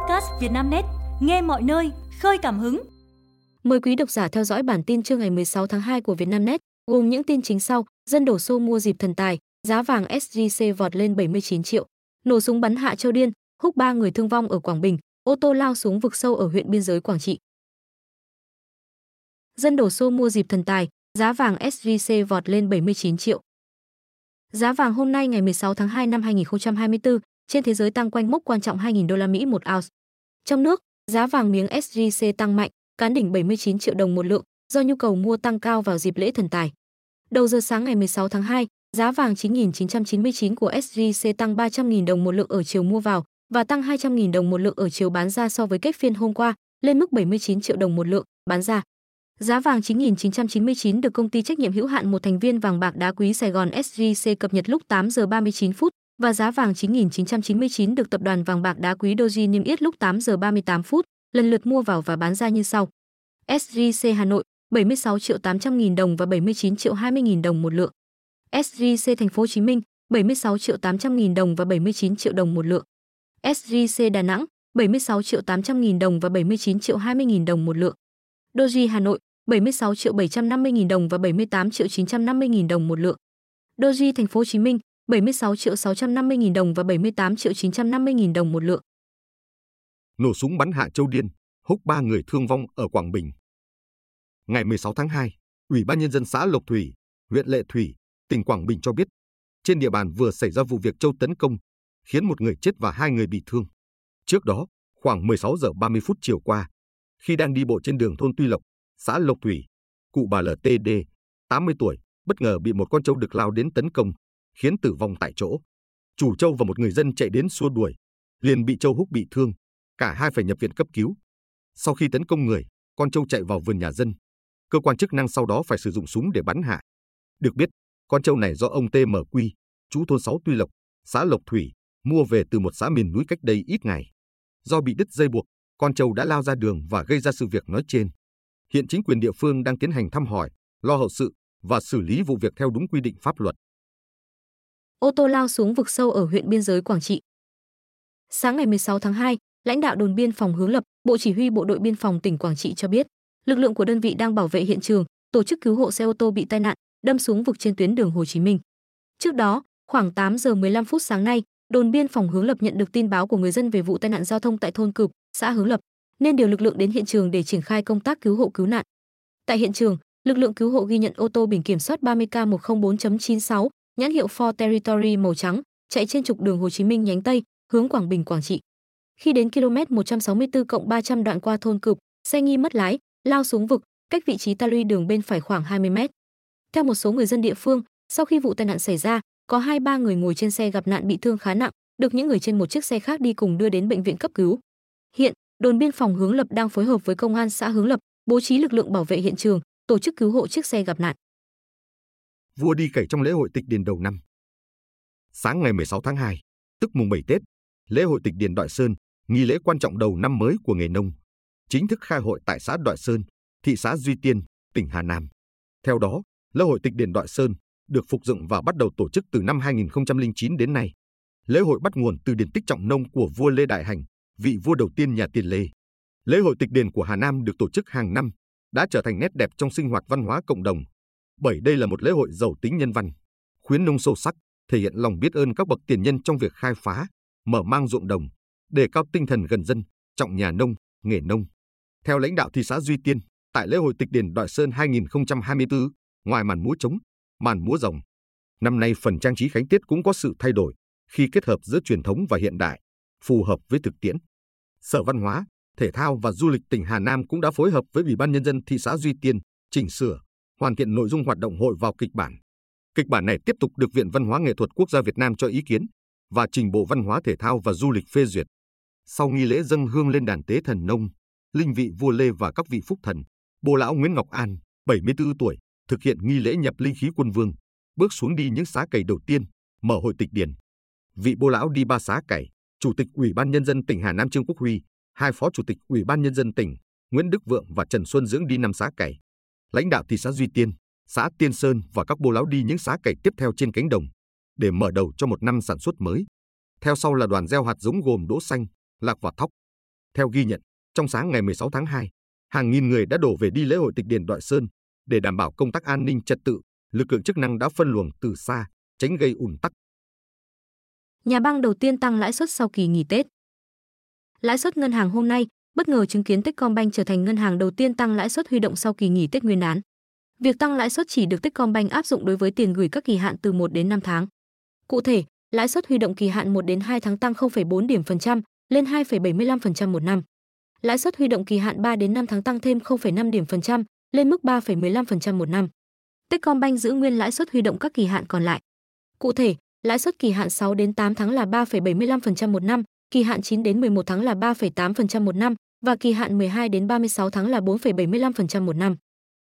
podcast Vietnamnet, nghe mọi nơi, khơi cảm hứng. Mời quý độc giả theo dõi bản tin trưa ngày 16 tháng 2 của Vietnamnet, gồm những tin chính sau: dân đổ xô mua dịp thần tài, giá vàng SJC vọt lên 79 triệu, nổ súng bắn hạ Châu Điên, húc ba người thương vong ở Quảng Bình, ô tô lao xuống vực sâu ở huyện biên giới Quảng Trị. Dân đổ xô mua dịp thần tài, giá vàng SJC vọt lên 79 triệu. Giá vàng hôm nay ngày 16 tháng 2 năm 2024 trên thế giới tăng quanh mốc quan trọng 2.000 đô la Mỹ một ounce. Trong nước, giá vàng miếng SJC tăng mạnh, cán đỉnh 79 triệu đồng một lượng do nhu cầu mua tăng cao vào dịp lễ thần tài. Đầu giờ sáng ngày 16 tháng 2, giá vàng 9.999 của SJC tăng 300.000 đồng một lượng ở chiều mua vào và tăng 200.000 đồng một lượng ở chiều bán ra so với kết phiên hôm qua, lên mức 79 triệu đồng một lượng bán ra. Giá vàng 9.999 được công ty trách nhiệm hữu hạn một thành viên vàng bạc đá quý Sài Gòn SJC cập nhật lúc 8 giờ 39 phút và giá vàng 9.999 được tập đoàn vàng bạc đá quý Doji niêm yết lúc 8 giờ 38 phút, lần lượt mua vào và bán ra như sau. SJC Hà Nội 76 triệu 800 nghìn đồng và 79 triệu 20 nghìn đồng một lượng. SJC Thành phố Hồ Chí Minh 76 triệu 800 nghìn đồng và 79 triệu đồng một lượng. SJC Đà Nẵng 76 triệu 800 nghìn đồng và 79 triệu 20 nghìn đồng một lượng. Doji Hà Nội 76 triệu 750 nghìn đồng và 78 triệu 950 nghìn đồng một lượng. Doji Thành phố Hồ Chí Minh 76 triệu 650 nghìn đồng và 78 triệu 950 nghìn đồng một lượng. Nổ súng bắn hạ Châu Điên, húc 3 người thương vong ở Quảng Bình. Ngày 16 tháng 2, Ủy ban Nhân dân xã Lộc Thủy, huyện Lệ Thủy, tỉnh Quảng Bình cho biết, trên địa bàn vừa xảy ra vụ việc Châu tấn công, khiến một người chết và hai người bị thương. Trước đó, khoảng 16 giờ 30 phút chiều qua, khi đang đi bộ trên đường thôn Tuy Lộc, xã Lộc Thủy, cụ bà LTD, 80 tuổi, bất ngờ bị một con trâu đực lao đến tấn công, khiến tử vong tại chỗ. Chủ trâu và một người dân chạy đến xua đuổi, liền bị trâu húc bị thương, cả hai phải nhập viện cấp cứu. Sau khi tấn công người, con trâu chạy vào vườn nhà dân. Cơ quan chức năng sau đó phải sử dụng súng để bắn hạ. Được biết, con trâu này do ông TMQ, chú thôn 6 Tuy Lộc, xã Lộc Thủy, mua về từ một xã miền núi cách đây ít ngày. Do bị đứt dây buộc, con trâu đã lao ra đường và gây ra sự việc nói trên. Hiện chính quyền địa phương đang tiến hành thăm hỏi, lo hậu sự và xử lý vụ việc theo đúng quy định pháp luật ô tô lao xuống vực sâu ở huyện biên giới Quảng Trị. Sáng ngày 16 tháng 2, lãnh đạo đồn biên phòng Hướng Lập, Bộ Chỉ huy Bộ đội Biên phòng tỉnh Quảng Trị cho biết, lực lượng của đơn vị đang bảo vệ hiện trường, tổ chức cứu hộ xe ô tô bị tai nạn, đâm xuống vực trên tuyến đường Hồ Chí Minh. Trước đó, khoảng 8 giờ 15 phút sáng nay, đồn biên phòng Hướng Lập nhận được tin báo của người dân về vụ tai nạn giao thông tại thôn Cửp, xã Hướng Lập, nên điều lực lượng đến hiện trường để triển khai công tác cứu hộ cứu nạn. Tại hiện trường, lực lượng cứu hộ ghi nhận ô tô biển kiểm soát 30K104.96 nhãn hiệu Ford Territory màu trắng, chạy trên trục đường Hồ Chí Minh nhánh Tây, hướng Quảng Bình Quảng Trị. Khi đến km 164 300 đoạn qua thôn Cụp, xe nghi mất lái, lao xuống vực, cách vị trí ta luy đường bên phải khoảng 20 mét. Theo một số người dân địa phương, sau khi vụ tai nạn xảy ra, có hai ba người ngồi trên xe gặp nạn bị thương khá nặng, được những người trên một chiếc xe khác đi cùng đưa đến bệnh viện cấp cứu. Hiện, đồn biên phòng Hướng Lập đang phối hợp với công an xã Hướng Lập, bố trí lực lượng bảo vệ hiện trường, tổ chức cứu hộ chiếc xe gặp nạn vua đi cày trong lễ hội tịch điền đầu năm. Sáng ngày 16 tháng 2, tức mùng 7 Tết, lễ hội tịch điền Đoại Sơn, nghi lễ quan trọng đầu năm mới của nghề nông, chính thức khai hội tại xã Đoại Sơn, thị xã Duy Tiên, tỉnh Hà Nam. Theo đó, lễ hội tịch điền Đoại Sơn được phục dựng và bắt đầu tổ chức từ năm 2009 đến nay. Lễ hội bắt nguồn từ điển tích trọng nông của vua Lê Đại Hành, vị vua đầu tiên nhà Tiền Lê. Lễ hội tịch điền của Hà Nam được tổ chức hàng năm, đã trở thành nét đẹp trong sinh hoạt văn hóa cộng đồng, bởi đây là một lễ hội giàu tính nhân văn, khuyến nông sâu sắc, thể hiện lòng biết ơn các bậc tiền nhân trong việc khai phá, mở mang ruộng đồng, đề cao tinh thần gần dân, trọng nhà nông, nghề nông. Theo lãnh đạo thị xã Duy Tiên, tại lễ hội tịch điền Đoại Sơn 2024, ngoài màn múa trống, màn múa rồng, năm nay phần trang trí khánh tiết cũng có sự thay đổi khi kết hợp giữa truyền thống và hiện đại, phù hợp với thực tiễn. Sở Văn hóa, Thể thao và Du lịch tỉnh Hà Nam cũng đã phối hợp với Ủy ban nhân dân thị xã Duy Tiên chỉnh sửa, hoàn thiện nội dung hoạt động hội vào kịch bản. Kịch bản này tiếp tục được Viện Văn hóa Nghệ thuật Quốc gia Việt Nam cho ý kiến và trình Bộ Văn hóa Thể thao và Du lịch phê duyệt. Sau nghi lễ dâng hương lên đàn tế thần nông, linh vị vua Lê và các vị phúc thần, Bồ lão Nguyễn Ngọc An, 74 tuổi, thực hiện nghi lễ nhập linh khí quân vương, bước xuống đi những xá cày đầu tiên, mở hội tịch điển. Vị Bồ lão đi ba xá cày, Chủ tịch Ủy ban nhân dân tỉnh Hà Nam Trương Quốc Huy, hai phó chủ tịch Ủy ban nhân dân tỉnh Nguyễn Đức Vượng và Trần Xuân Dưỡng đi năm xá cày lãnh đạo thị xã Duy Tiên, xã Tiên Sơn và các bô lão đi những xã cày tiếp theo trên cánh đồng để mở đầu cho một năm sản xuất mới. Theo sau là đoàn gieo hạt giống gồm đỗ xanh, lạc và thóc. Theo ghi nhận, trong sáng ngày 16 tháng 2, hàng nghìn người đã đổ về đi lễ hội tịch điền Đoại Sơn để đảm bảo công tác an ninh trật tự. Lực lượng chức năng đã phân luồng từ xa, tránh gây ùn tắc. Nhà băng đầu tiên tăng lãi suất sau kỳ nghỉ Tết. Lãi suất ngân hàng hôm nay bất ngờ chứng kiến Techcombank trở thành ngân hàng đầu tiên tăng lãi suất huy động sau kỳ nghỉ Tết Nguyên đán. Việc tăng lãi suất chỉ được Techcombank áp dụng đối với tiền gửi các kỳ hạn từ 1 đến 5 tháng. Cụ thể, lãi suất huy động kỳ hạn 1 đến 2 tháng tăng 0,4 điểm phần trăm lên 2,75% một năm. Lãi suất huy động kỳ hạn 3 đến 5 tháng tăng thêm 0,5 điểm phần trăm lên mức 3,15% một năm. Techcombank giữ nguyên lãi suất huy động các kỳ hạn còn lại. Cụ thể, lãi suất kỳ hạn 6 đến 8 tháng là 3,75% một năm, kỳ hạn 9 đến 11 tháng là 3,8% một năm và kỳ hạn 12 đến 36 tháng là 4,75% một năm.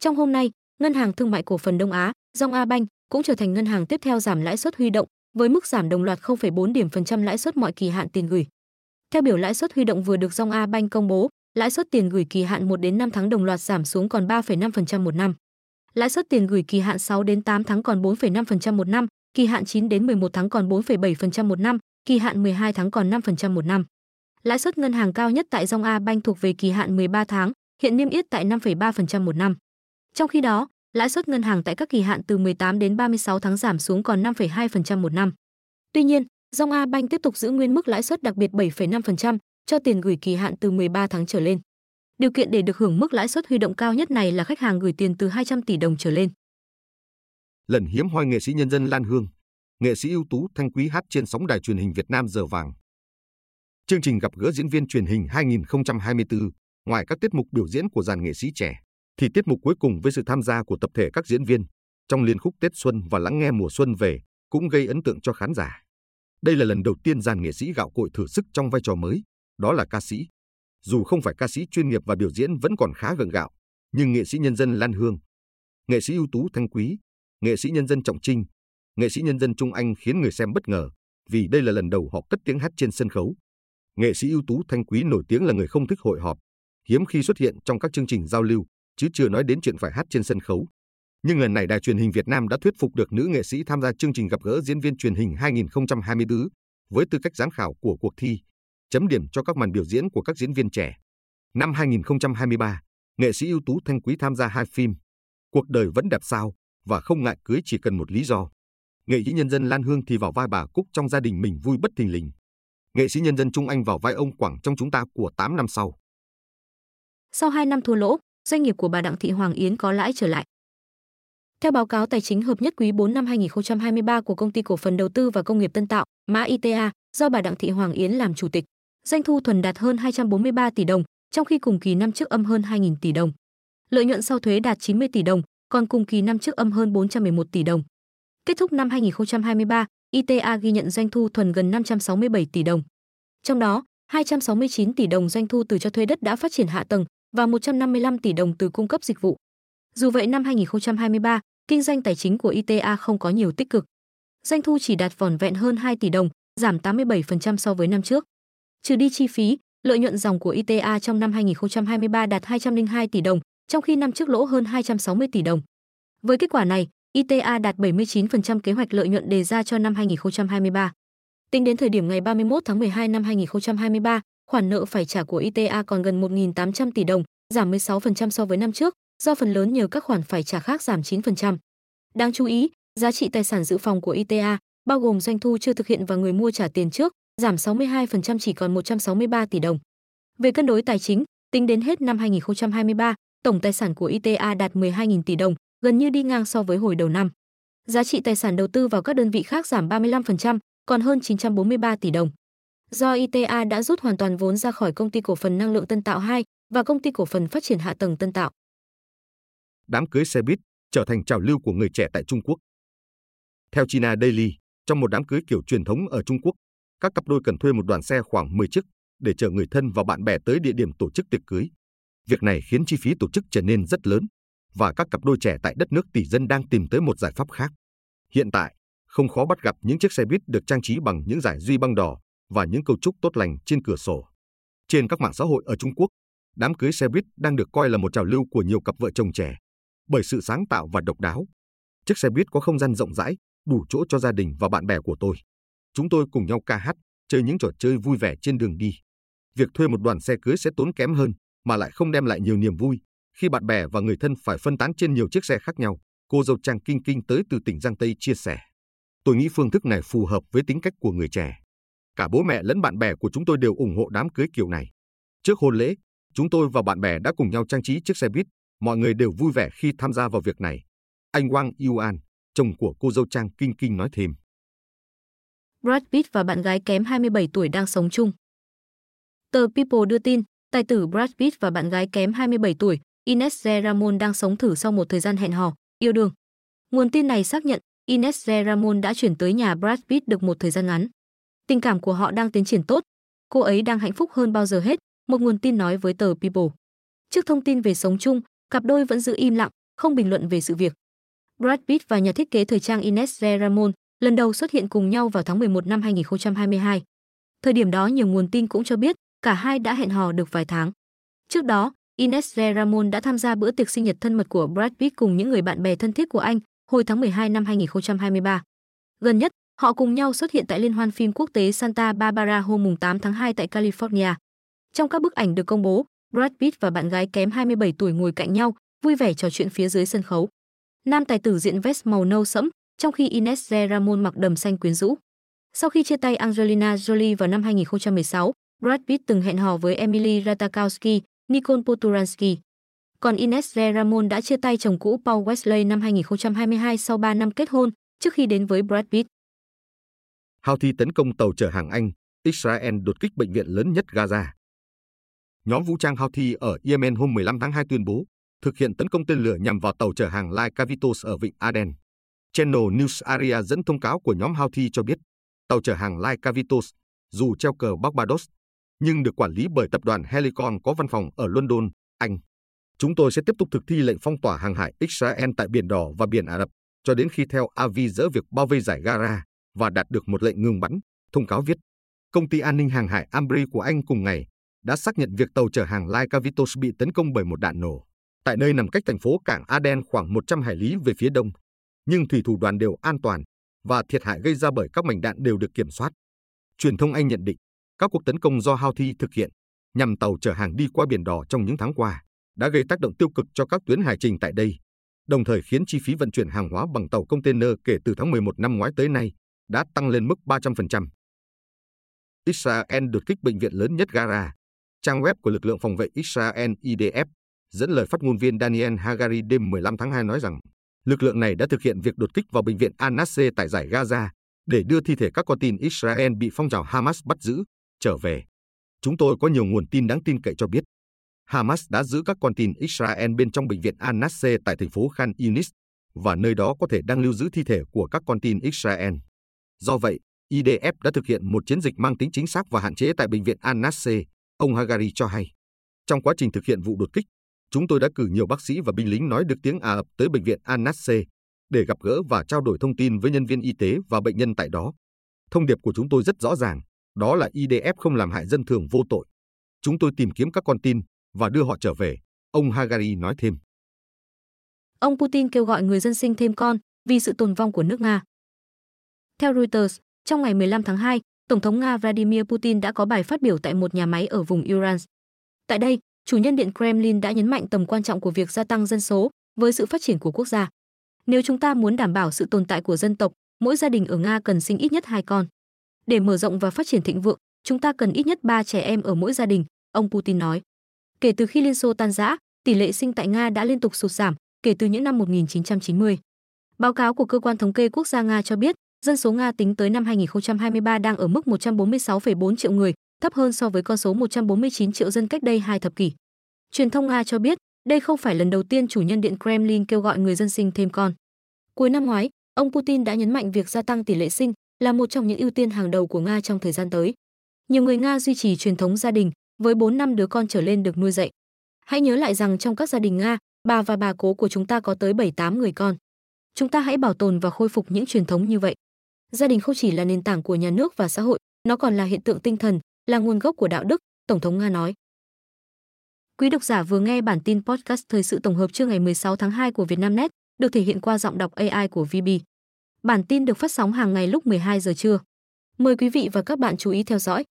Trong hôm nay, Ngân hàng Thương mại Cổ phần Đông Á, Dong A Bank cũng trở thành ngân hàng tiếp theo giảm lãi suất huy động với mức giảm đồng loạt 0,4 điểm phần trăm lãi suất mọi kỳ hạn tiền gửi. Theo biểu lãi suất huy động vừa được Dong A Bank công bố, lãi suất tiền gửi kỳ hạn 1 đến 5 tháng đồng loạt giảm xuống còn 3,5% một năm. Lãi suất tiền gửi kỳ hạn 6 đến 8 tháng còn 4,5% một năm, kỳ hạn 9 đến 11 tháng còn 4,7% một năm, kỳ hạn 12 tháng còn 5% một năm. Lãi suất ngân hàng cao nhất tại Dong A Bank thuộc về kỳ hạn 13 tháng, hiện niêm yết tại 5,3% một năm. Trong khi đó, lãi suất ngân hàng tại các kỳ hạn từ 18 đến 36 tháng giảm xuống còn 5,2% một năm. Tuy nhiên, Dong A Bank tiếp tục giữ nguyên mức lãi suất đặc biệt 7,5% cho tiền gửi kỳ hạn từ 13 tháng trở lên. Điều kiện để được hưởng mức lãi suất huy động cao nhất này là khách hàng gửi tiền từ 200 tỷ đồng trở lên. Lần hiếm hoi nghệ sĩ nhân dân Lan Hương, nghệ sĩ ưu tú Thanh Quý hát trên sóng đài truyền hình Việt Nam giờ vàng. Chương trình gặp gỡ diễn viên truyền hình 2024, ngoài các tiết mục biểu diễn của dàn nghệ sĩ trẻ, thì tiết mục cuối cùng với sự tham gia của tập thể các diễn viên trong liên khúc Tết Xuân và lắng nghe mùa xuân về cũng gây ấn tượng cho khán giả. Đây là lần đầu tiên dàn nghệ sĩ gạo cội thử sức trong vai trò mới, đó là ca sĩ. Dù không phải ca sĩ chuyên nghiệp và biểu diễn vẫn còn khá gượng gạo, nhưng nghệ sĩ nhân dân Lan Hương, nghệ sĩ ưu tú Thanh Quý, nghệ sĩ nhân dân Trọng Trinh, nghệ sĩ nhân dân Trung Anh khiến người xem bất ngờ vì đây là lần đầu họ cất tiếng hát trên sân khấu. Nghệ sĩ ưu tú Thanh Quý nổi tiếng là người không thích hội họp, hiếm khi xuất hiện trong các chương trình giao lưu, chứ chưa nói đến chuyện phải hát trên sân khấu. Nhưng lần này đài truyền hình Việt Nam đã thuyết phục được nữ nghệ sĩ tham gia chương trình gặp gỡ diễn viên truyền hình 2024 với tư cách giám khảo của cuộc thi, chấm điểm cho các màn biểu diễn của các diễn viên trẻ. Năm 2023, nghệ sĩ ưu tú Thanh Quý tham gia hai phim Cuộc đời vẫn đẹp sao và Không ngại cưới chỉ cần một lý do. Nghệ sĩ nhân dân Lan Hương thì vào vai bà Cúc trong gia đình mình vui bất thình lình. Nghệ sĩ nhân dân Trung Anh vào vai ông Quảng trong chúng ta của 8 năm sau. Sau 2 năm thua lỗ, doanh nghiệp của bà Đặng Thị Hoàng Yến có lãi trở lại. Theo báo cáo tài chính hợp nhất quý 4 năm 2023 của công ty cổ phần đầu tư và công nghiệp Tân Tạo, mã ITA, do bà Đặng Thị Hoàng Yến làm chủ tịch, doanh thu thuần đạt hơn 243 tỷ đồng, trong khi cùng kỳ năm trước âm hơn 2.000 tỷ đồng. Lợi nhuận sau thuế đạt 90 tỷ đồng, còn cùng kỳ năm trước âm hơn 411 tỷ đồng. Kết thúc năm 2023, ITA ghi nhận doanh thu thuần gần 567 tỷ đồng. Trong đó, 269 tỷ đồng doanh thu từ cho thuê đất đã phát triển hạ tầng và 155 tỷ đồng từ cung cấp dịch vụ. Dù vậy năm 2023, kinh doanh tài chính của ITA không có nhiều tích cực. Doanh thu chỉ đạt vỏn vẹn hơn 2 tỷ đồng, giảm 87% so với năm trước. Trừ đi chi phí, lợi nhuận dòng của ITA trong năm 2023 đạt 202 tỷ đồng, trong khi năm trước lỗ hơn 260 tỷ đồng. Với kết quả này, ITA đạt 79% kế hoạch lợi nhuận đề ra cho năm 2023. Tính đến thời điểm ngày 31 tháng 12 năm 2023, khoản nợ phải trả của ITA còn gần 1.800 tỷ đồng, giảm 16% so với năm trước, do phần lớn nhờ các khoản phải trả khác giảm 9%. Đáng chú ý, giá trị tài sản dự phòng của ITA, bao gồm doanh thu chưa thực hiện và người mua trả tiền trước, giảm 62% chỉ còn 163 tỷ đồng. Về cân đối tài chính, tính đến hết năm 2023, tổng tài sản của ITA đạt 12.000 tỷ đồng, gần như đi ngang so với hồi đầu năm. Giá trị tài sản đầu tư vào các đơn vị khác giảm 35%, còn hơn 943 tỷ đồng. Do ITA đã rút hoàn toàn vốn ra khỏi công ty cổ phần năng lượng Tân Tạo 2 và công ty cổ phần phát triển hạ tầng Tân Tạo. Đám cưới xe buýt trở thành trào lưu của người trẻ tại Trung Quốc. Theo China Daily, trong một đám cưới kiểu truyền thống ở Trung Quốc, các cặp đôi cần thuê một đoàn xe khoảng 10 chiếc để chở người thân và bạn bè tới địa điểm tổ chức tiệc cưới. Việc này khiến chi phí tổ chức trở nên rất lớn và các cặp đôi trẻ tại đất nước tỷ dân đang tìm tới một giải pháp khác. Hiện tại, không khó bắt gặp những chiếc xe buýt được trang trí bằng những giải duy băng đỏ và những câu chúc tốt lành trên cửa sổ. Trên các mạng xã hội ở Trung Quốc, đám cưới xe buýt đang được coi là một trào lưu của nhiều cặp vợ chồng trẻ bởi sự sáng tạo và độc đáo. Chiếc xe buýt có không gian rộng rãi, đủ chỗ cho gia đình và bạn bè của tôi. Chúng tôi cùng nhau ca hát, chơi những trò chơi vui vẻ trên đường đi. việc thuê một đoàn xe cưới sẽ tốn kém hơn mà lại không đem lại nhiều niềm vui khi bạn bè và người thân phải phân tán trên nhiều chiếc xe khác nhau. Cô dâu Trang Kinh Kinh tới từ tỉnh Giang Tây chia sẻ. Tôi nghĩ phương thức này phù hợp với tính cách của người trẻ. Cả bố mẹ lẫn bạn bè của chúng tôi đều ủng hộ đám cưới kiểu này. Trước hôn lễ, chúng tôi và bạn bè đã cùng nhau trang trí chiếc xe buýt. Mọi người đều vui vẻ khi tham gia vào việc này. Anh Wang Yuan, chồng của cô dâu Trang Kinh Kinh nói thêm. Brad Pitt và bạn gái kém 27 tuổi đang sống chung. Tờ People đưa tin, tài tử Brad Pitt và bạn gái kém 27 tuổi, Ines Ramon đang sống thử sau một thời gian hẹn hò, yêu đương. Nguồn tin này xác nhận Ines Ramon đã chuyển tới nhà Brad Pitt được một thời gian ngắn. Tình cảm của họ đang tiến triển tốt. Cô ấy đang hạnh phúc hơn bao giờ hết, một nguồn tin nói với tờ People. Trước thông tin về sống chung, cặp đôi vẫn giữ im lặng, không bình luận về sự việc. Brad Pitt và nhà thiết kế thời trang Ines Ramon lần đầu xuất hiện cùng nhau vào tháng 11 năm 2022. Thời điểm đó nhiều nguồn tin cũng cho biết cả hai đã hẹn hò được vài tháng. Trước đó, Ines Ramon đã tham gia bữa tiệc sinh nhật thân mật của Brad Pitt cùng những người bạn bè thân thiết của anh hồi tháng 12 năm 2023. Gần nhất, họ cùng nhau xuất hiện tại Liên hoan phim quốc tế Santa Barbara hôm 8 tháng 2 tại California. Trong các bức ảnh được công bố, Brad Pitt và bạn gái kém 27 tuổi ngồi cạnh nhau, vui vẻ trò chuyện phía dưới sân khấu. Nam tài tử diện vest màu nâu sẫm, trong khi Ines Ramon mặc đầm xanh quyến rũ. Sau khi chia tay Angelina Jolie vào năm 2016, Brad Pitt từng hẹn hò với Emily Ratajkowski, Nikon Poturansky. Còn Ines Ramon đã chia tay chồng cũ Paul Wesley năm 2022 sau 3 năm kết hôn, trước khi đến với Brad Pitt. Houthi tấn công tàu chở hàng Anh, Israel đột kích bệnh viện lớn nhất Gaza. Nhóm vũ trang Houthi ở Yemen hôm 15 tháng 2 tuyên bố thực hiện tấn công tên lửa nhằm vào tàu chở hàng Lai Cavitos ở vịnh Aden. Channel News Aria dẫn thông cáo của nhóm Houthi cho biết, tàu chở hàng Lai Cavitos, dù treo cờ Barbados, nhưng được quản lý bởi tập đoàn Helicon có văn phòng ở London, Anh. Chúng tôi sẽ tiếp tục thực thi lệnh phong tỏa hàng hải Israel tại Biển Đỏ và Biển Ả Rập cho đến khi theo Avi dỡ việc bao vây giải Gara và đạt được một lệnh ngừng bắn, thông cáo viết. Công ty an ninh hàng hải Ambri của Anh cùng ngày đã xác nhận việc tàu chở hàng Laicavitos bị tấn công bởi một đạn nổ tại nơi nằm cách thành phố cảng Aden khoảng 100 hải lý về phía đông. Nhưng thủy thủ đoàn đều an toàn và thiệt hại gây ra bởi các mảnh đạn đều được kiểm soát. Truyền thông Anh nhận định các cuộc tấn công do Houthi thực hiện nhằm tàu chở hàng đi qua Biển Đỏ trong những tháng qua đã gây tác động tiêu cực cho các tuyến hải trình tại đây, đồng thời khiến chi phí vận chuyển hàng hóa bằng tàu container kể từ tháng 11 năm ngoái tới nay đã tăng lên mức 300%. Israel đột kích bệnh viện lớn nhất Gaza. Trang web của lực lượng phòng vệ Israel IDF dẫn lời phát ngôn viên Daniel Hagari đêm 15 tháng 2 nói rằng lực lượng này đã thực hiện việc đột kích vào bệnh viện Al-Nasser tại giải Gaza để đưa thi thể các con tin Israel bị phong trào Hamas bắt giữ trở về. Chúng tôi có nhiều nguồn tin đáng tin cậy cho biết Hamas đã giữ các con tin Israel bên trong bệnh viện Al-Nasser tại thành phố Khan Yunis và nơi đó có thể đang lưu giữ thi thể của các con tin Israel. Do vậy, IDF đã thực hiện một chiến dịch mang tính chính xác và hạn chế tại bệnh viện Al-Nasser, ông Hagari cho hay. Trong quá trình thực hiện vụ đột kích, chúng tôi đã cử nhiều bác sĩ và binh lính nói được tiếng Ả Rập tới bệnh viện Al-Nasser để gặp gỡ và trao đổi thông tin với nhân viên y tế và bệnh nhân tại đó. Thông điệp của chúng tôi rất rõ ràng, đó là IDF không làm hại dân thường vô tội. Chúng tôi tìm kiếm các con tin và đưa họ trở về, ông Hagari nói thêm. Ông Putin kêu gọi người dân sinh thêm con vì sự tồn vong của nước Nga. Theo Reuters, trong ngày 15 tháng 2, Tổng thống Nga Vladimir Putin đã có bài phát biểu tại một nhà máy ở vùng Uran. Tại đây, chủ nhân điện Kremlin đã nhấn mạnh tầm quan trọng của việc gia tăng dân số với sự phát triển của quốc gia. Nếu chúng ta muốn đảm bảo sự tồn tại của dân tộc, mỗi gia đình ở Nga cần sinh ít nhất hai con. Để mở rộng và phát triển thịnh vượng, chúng ta cần ít nhất 3 trẻ em ở mỗi gia đình, ông Putin nói. Kể từ khi Liên Xô tan rã, tỷ lệ sinh tại Nga đã liên tục sụt giảm kể từ những năm 1990. Báo cáo của cơ quan thống kê quốc gia Nga cho biết, dân số Nga tính tới năm 2023 đang ở mức 146,4 triệu người, thấp hơn so với con số 149 triệu dân cách đây hai thập kỷ. Truyền thông Nga cho biết, đây không phải lần đầu tiên chủ nhân điện Kremlin kêu gọi người dân sinh thêm con. Cuối năm ngoái, ông Putin đã nhấn mạnh việc gia tăng tỷ lệ sinh là một trong những ưu tiên hàng đầu của Nga trong thời gian tới. Nhiều người Nga duy trì truyền thống gia đình với 4 năm đứa con trở lên được nuôi dạy. Hãy nhớ lại rằng trong các gia đình Nga, bà và bà cố của chúng ta có tới 7-8 người con. Chúng ta hãy bảo tồn và khôi phục những truyền thống như vậy. Gia đình không chỉ là nền tảng của nhà nước và xã hội, nó còn là hiện tượng tinh thần, là nguồn gốc của đạo đức, Tổng thống Nga nói. Quý độc giả vừa nghe bản tin podcast thời sự tổng hợp trưa ngày 16 tháng 2 của Vietnamnet, được thể hiện qua giọng đọc AI của VB. Bản tin được phát sóng hàng ngày lúc 12 giờ trưa. Mời quý vị và các bạn chú ý theo dõi.